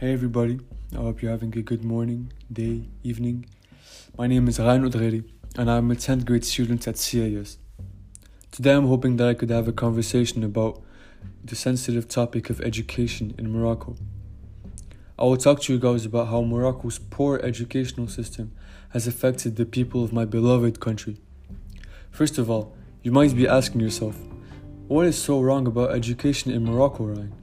Hey everybody, I hope you're having a good morning, day, evening. My name is Ryan Udreri and I'm a 10th grade student at CIS. Today I'm hoping that I could have a conversation about the sensitive topic of education in Morocco. I will talk to you guys about how Morocco's poor educational system has affected the people of my beloved country. First of all, you might be asking yourself, what is so wrong about education in Morocco, Ryan?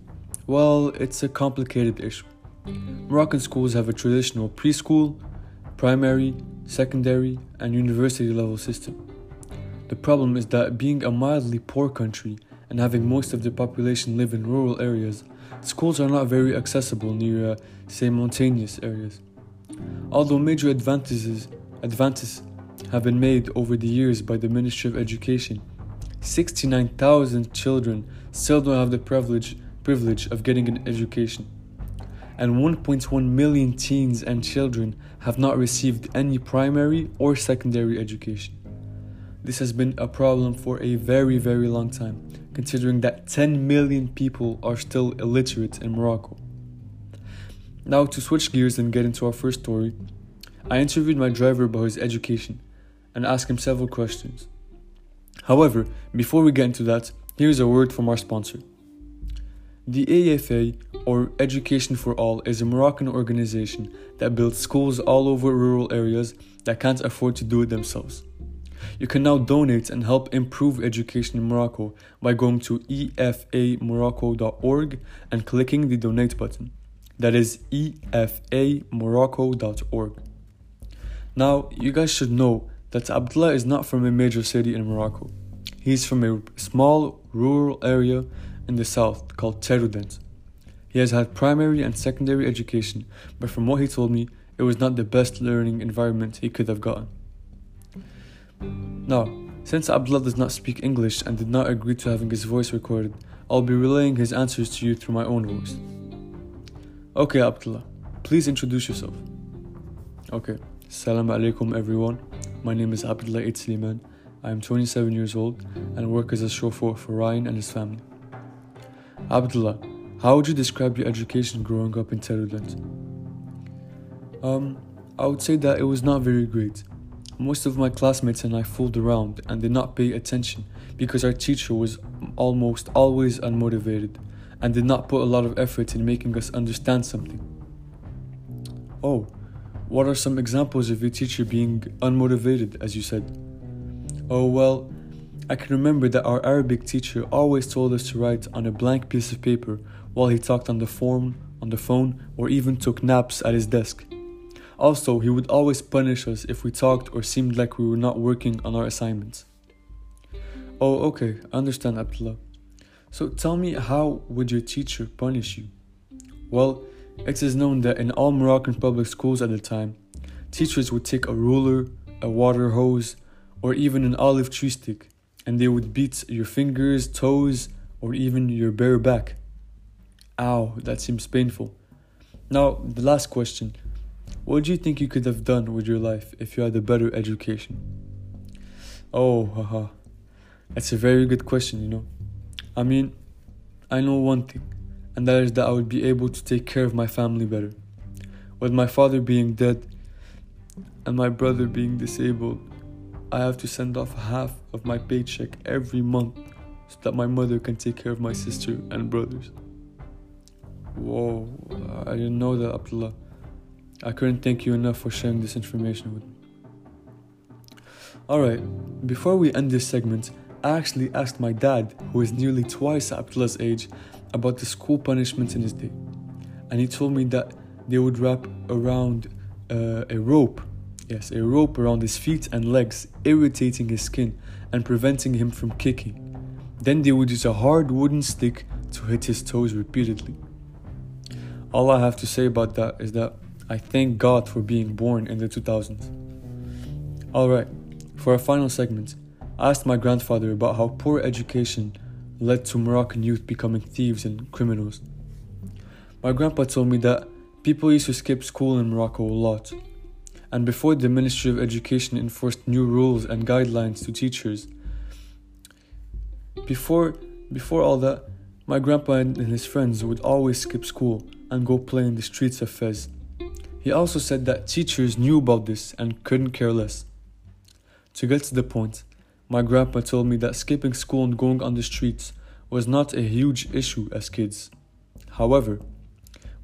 Well, it's a complicated issue. Moroccan schools have a traditional preschool, primary, secondary, and university level system. The problem is that being a mildly poor country and having most of the population live in rural areas, schools are not very accessible near, uh, say, mountainous areas. Although major advantages, advances have been made over the years by the Ministry of Education, 69,000 children still don't have the privilege, privilege of getting an education and 1.1 million teens and children have not received any primary or secondary education. This has been a problem for a very, very long time, considering that 10 million people are still illiterate in Morocco. Now, to switch gears and get into our first story, I interviewed my driver about his education and asked him several questions. However, before we get into that, here's a word from our sponsor. The EFA, or Education for All, is a Moroccan organization that builds schools all over rural areas that can't afford to do it themselves. You can now donate and help improve education in Morocco by going to efamorocco.org and clicking the donate button. That is efamorocco.org. Now, you guys should know that Abdullah is not from a major city in Morocco. He's from a small rural area in the south called Taroudant. He has had primary and secondary education, but from what he told me, it was not the best learning environment he could have gotten. Now, since Abdullah does not speak English and did not agree to having his voice recorded, I'll be relaying his answers to you through my own voice. Okay, Abdullah, please introduce yourself. Okay, Salam alaikum everyone. My name is Abdullah Eid. I am 27 years old and work as a chauffeur for Ryan and his family. Abdullah, how would you describe your education growing up in Taroudant? Um, I would say that it was not very great. Most of my classmates and I fooled around and did not pay attention because our teacher was almost always unmotivated and did not put a lot of effort in making us understand something. Oh, what are some examples of your teacher being unmotivated, as you said? Oh, well, I can remember that our Arabic teacher always told us to write on a blank piece of paper while he talked on the phone, on the phone, or even took naps at his desk. Also, he would always punish us if we talked or seemed like we were not working on our assignments. Oh, okay, I understand, Abdullah. So tell me, how would your teacher punish you? Well, it is known that in all Moroccan public schools at the time, teachers would take a ruler, a water hose, or even an olive tree stick and they would beat your fingers, toes, or even your bare back. Ow, that seems painful. Now, the last question What do you think you could have done with your life if you had a better education? Oh, haha. That's a very good question, you know. I mean, I know one thing, and that is that I would be able to take care of my family better. With my father being dead and my brother being disabled, I have to send off half of my paycheck every month so that my mother can take care of my sister and brothers. Whoa, I didn't know that, Abdullah. I couldn't thank you enough for sharing this information with me. Alright, before we end this segment, I actually asked my dad, who is nearly twice Abdullah's age, about the school punishments in his day. And he told me that they would wrap around uh, a rope Yes, a rope around his feet and legs, irritating his skin and preventing him from kicking. Then they would use a hard wooden stick to hit his toes repeatedly. All I have to say about that is that I thank God for being born in the 2000s. Alright, for our final segment, I asked my grandfather about how poor education led to Moroccan youth becoming thieves and criminals. My grandpa told me that people used to skip school in Morocco a lot and before the Ministry of Education enforced new rules and guidelines to teachers. Before, before all that, My grandpa and his friends would always skip school and go play in the streets of Fez. He also said that teachers knew about this and couldn't care less. To get to the point, my grandpa told me that skipping school and going on the streets was not a huge issue as kids. However,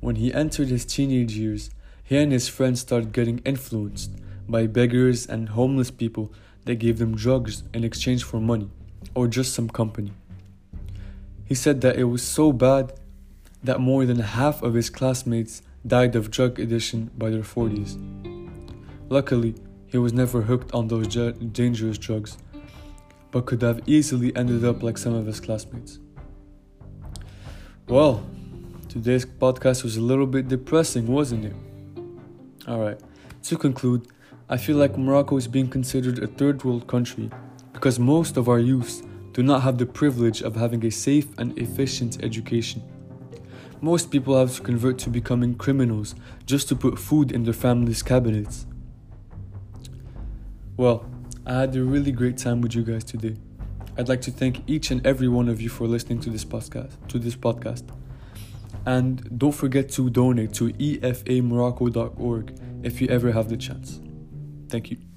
when he entered his teenage years, he and his friends started getting influenced by beggars and homeless people that gave them drugs in exchange for money or just some company. He said that it was so bad that more than half of his classmates died of drug addiction by their 40s. Luckily, he was never hooked on those dangerous drugs, but could have easily ended up like some of his classmates. Well, today's podcast was a little bit depressing, wasn't it? Alright, to conclude, I feel like Morocco is being considered a third world country because most of our youths do not have the privilege of having a safe and efficient education. Most people have to convert to becoming criminals just to put food in their family's cabinets. Well, I had a really great time with you guys today. I'd like to thank each and every one of you for listening to this podcast. To this podcast. And don't forget to donate to efamorocco.org if you ever have the chance. Thank you.